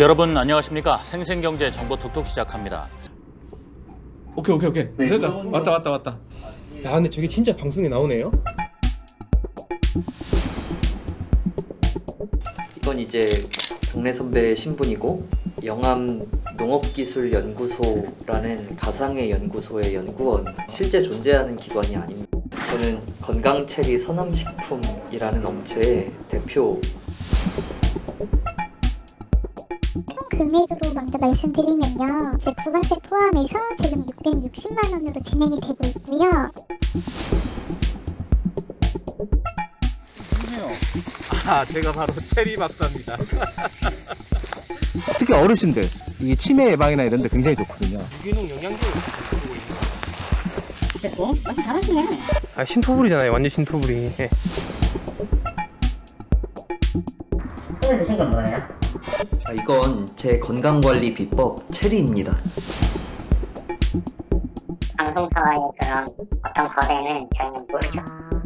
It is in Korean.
여러분 안녕하십니까 생생경제 정보 톡톡 시작합니다. 오케이 오케이 오케이 네, 됐다 그건 왔다 왔다 왔다 야 근데 저게 진짜 방송에 나오네요? 이건 이제 동네 선배의 신분이고 영암 농업기술연구소라는 가상의 연구소의 연구원 실제 존재하는 기관이 아닙니다. 저는 건강체리 선암식품이라는 업체의 대표 금액으로 먼저 말씀드리면요. 제 부가세 포함해서 지금 660만 원으로 진행이 되고 있고요. 아 제가 바로 체리 박사입니다 특히 어르신들 이 치매 예방이나 이런 데 굉장히 좋거든요 유기농 영양제 잘하시네. 아 신토불이잖아요 완전 신토불이 손에 드신 건 뭐예요? 아, 이건 제 건강관리 비법 체리입니다. 방송사와의 그런 어떤 거래는 저희는 모르죠.